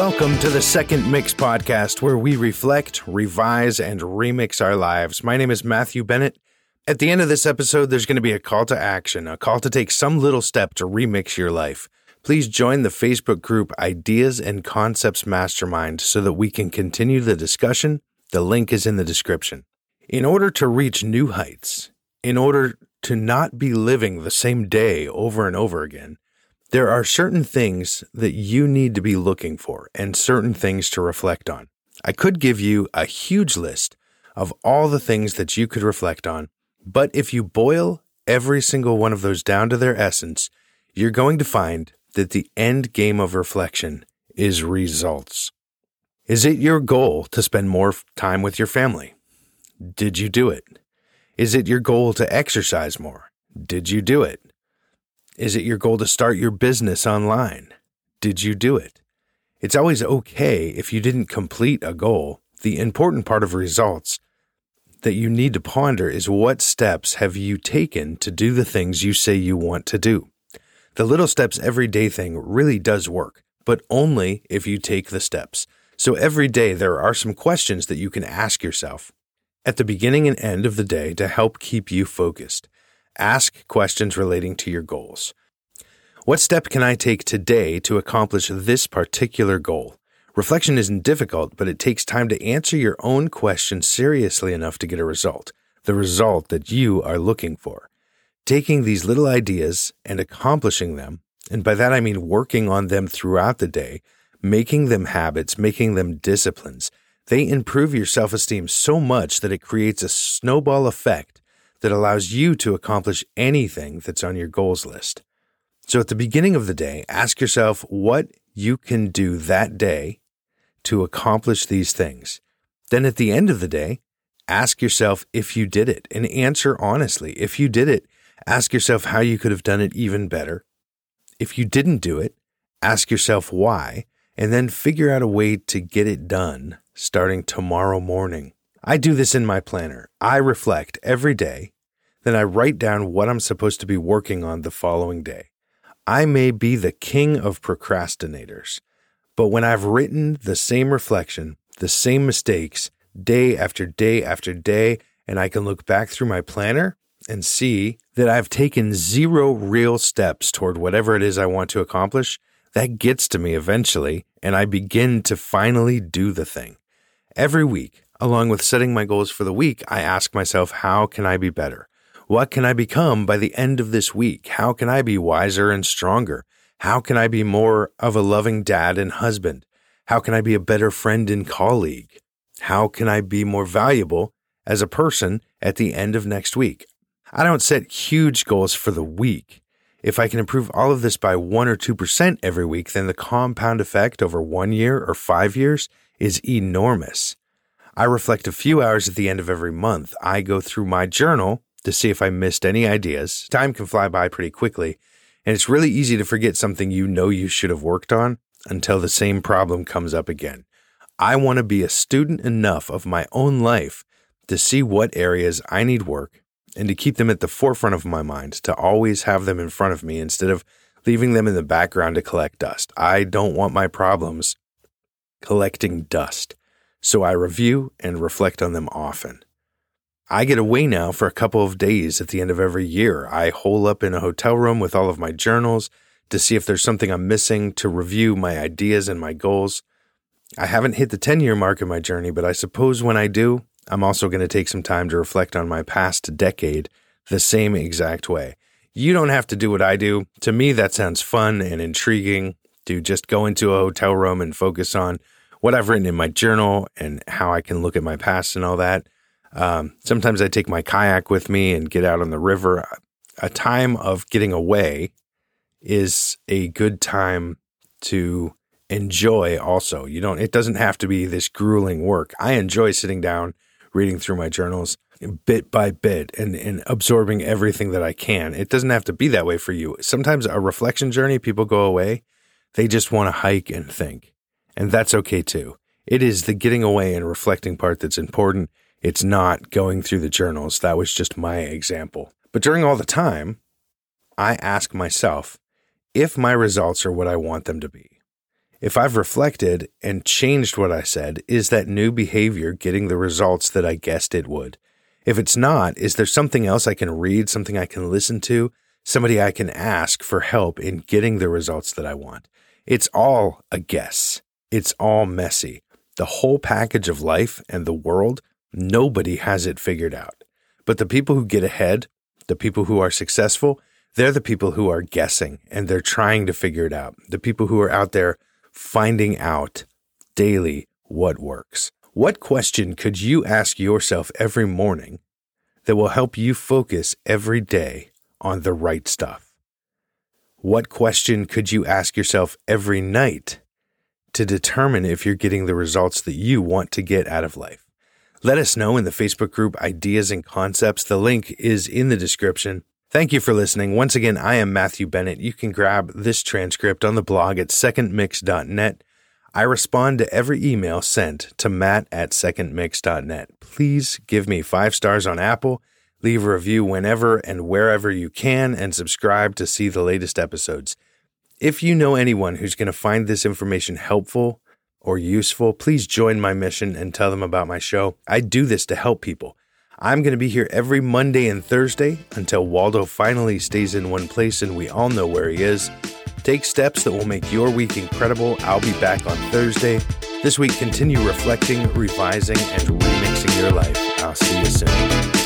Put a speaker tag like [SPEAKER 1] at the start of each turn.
[SPEAKER 1] Welcome to the Second Mix podcast, where we reflect, revise, and remix our lives. My name is Matthew Bennett. At the end of this episode, there's going to be a call to action, a call to take some little step to remix your life. Please join the Facebook group Ideas and Concepts Mastermind so that we can continue the discussion. The link is in the description. In order to reach new heights, in order to not be living the same day over and over again, there are certain things that you need to be looking for and certain things to reflect on. I could give you a huge list of all the things that you could reflect on, but if you boil every single one of those down to their essence, you're going to find that the end game of reflection is results. Is it your goal to spend more time with your family? Did you do it? Is it your goal to exercise more? Did you do it? Is it your goal to start your business online? Did you do it? It's always okay if you didn't complete a goal. The important part of results that you need to ponder is what steps have you taken to do the things you say you want to do? The little steps every day thing really does work, but only if you take the steps. So every day there are some questions that you can ask yourself at the beginning and end of the day to help keep you focused. Ask questions relating to your goals. What step can I take today to accomplish this particular goal? Reflection isn't difficult, but it takes time to answer your own question seriously enough to get a result, the result that you are looking for. Taking these little ideas and accomplishing them, and by that I mean working on them throughout the day, making them habits, making them disciplines, they improve your self esteem so much that it creates a snowball effect that allows you to accomplish anything that's on your goals list. So at the beginning of the day, ask yourself what you can do that day to accomplish these things. Then at the end of the day, ask yourself if you did it and answer honestly. If you did it, ask yourself how you could have done it even better. If you didn't do it, ask yourself why, and then figure out a way to get it done starting tomorrow morning. I do this in my planner. I reflect every day, then I write down what I'm supposed to be working on the following day. I may be the king of procrastinators, but when I've written the same reflection, the same mistakes, day after day after day, and I can look back through my planner and see that I've taken zero real steps toward whatever it is I want to accomplish, that gets to me eventually, and I begin to finally do the thing. Every week, Along with setting my goals for the week, I ask myself, how can I be better? What can I become by the end of this week? How can I be wiser and stronger? How can I be more of a loving dad and husband? How can I be a better friend and colleague? How can I be more valuable as a person at the end of next week? I don't set huge goals for the week. If I can improve all of this by 1 or 2% every week, then the compound effect over one year or five years is enormous. I reflect a few hours at the end of every month. I go through my journal to see if I missed any ideas. Time can fly by pretty quickly, and it's really easy to forget something you know you should have worked on until the same problem comes up again. I want to be a student enough of my own life to see what areas I need work and to keep them at the forefront of my mind, to always have them in front of me instead of leaving them in the background to collect dust. I don't want my problems collecting dust so I review and reflect on them often. I get away now for a couple of days at the end of every year. I hole up in a hotel room with all of my journals to see if there's something I'm missing, to review my ideas and my goals. I haven't hit the 10 year mark in my journey, but I suppose when I do, I'm also going to take some time to reflect on my past decade the same exact way. You don't have to do what I do. To me, that sounds fun and intriguing to just go into a hotel room and focus on what I've written in my journal and how I can look at my past and all that. Um, sometimes I take my kayak with me and get out on the river. A time of getting away is a good time to enjoy also. You don't it doesn't have to be this grueling work. I enjoy sitting down, reading through my journals bit by bit and, and absorbing everything that I can. It doesn't have to be that way for you. Sometimes a reflection journey, people go away, they just want to hike and think. And that's okay too. It is the getting away and reflecting part that's important. It's not going through the journals. That was just my example. But during all the time, I ask myself if my results are what I want them to be. If I've reflected and changed what I said, is that new behavior getting the results that I guessed it would? If it's not, is there something else I can read, something I can listen to, somebody I can ask for help in getting the results that I want? It's all a guess. It's all messy. The whole package of life and the world, nobody has it figured out. But the people who get ahead, the people who are successful, they're the people who are guessing and they're trying to figure it out. The people who are out there finding out daily what works. What question could you ask yourself every morning that will help you focus every day on the right stuff? What question could you ask yourself every night to determine if you're getting the results that you want to get out of life? Let us know in the Facebook group Ideas and Concepts. The link is in the description. Thank you for listening. Once again, I am Matthew Bennett. You can grab this transcript on the blog at secondmix.net. I respond to every email sent to matt at secondmix.net. Please give me five stars on Apple, leave a review whenever and wherever you can, and subscribe to see the latest episodes. If you know anyone who's going to find this information helpful or useful, please join my mission and tell them about my show. I do this to help people. I'm going to be here every Monday and Thursday until Waldo finally stays in one place and we all know where he is. Take steps that will make your week incredible. I'll be back on Thursday. This week, continue reflecting, revising, and remixing your life. I'll see you soon.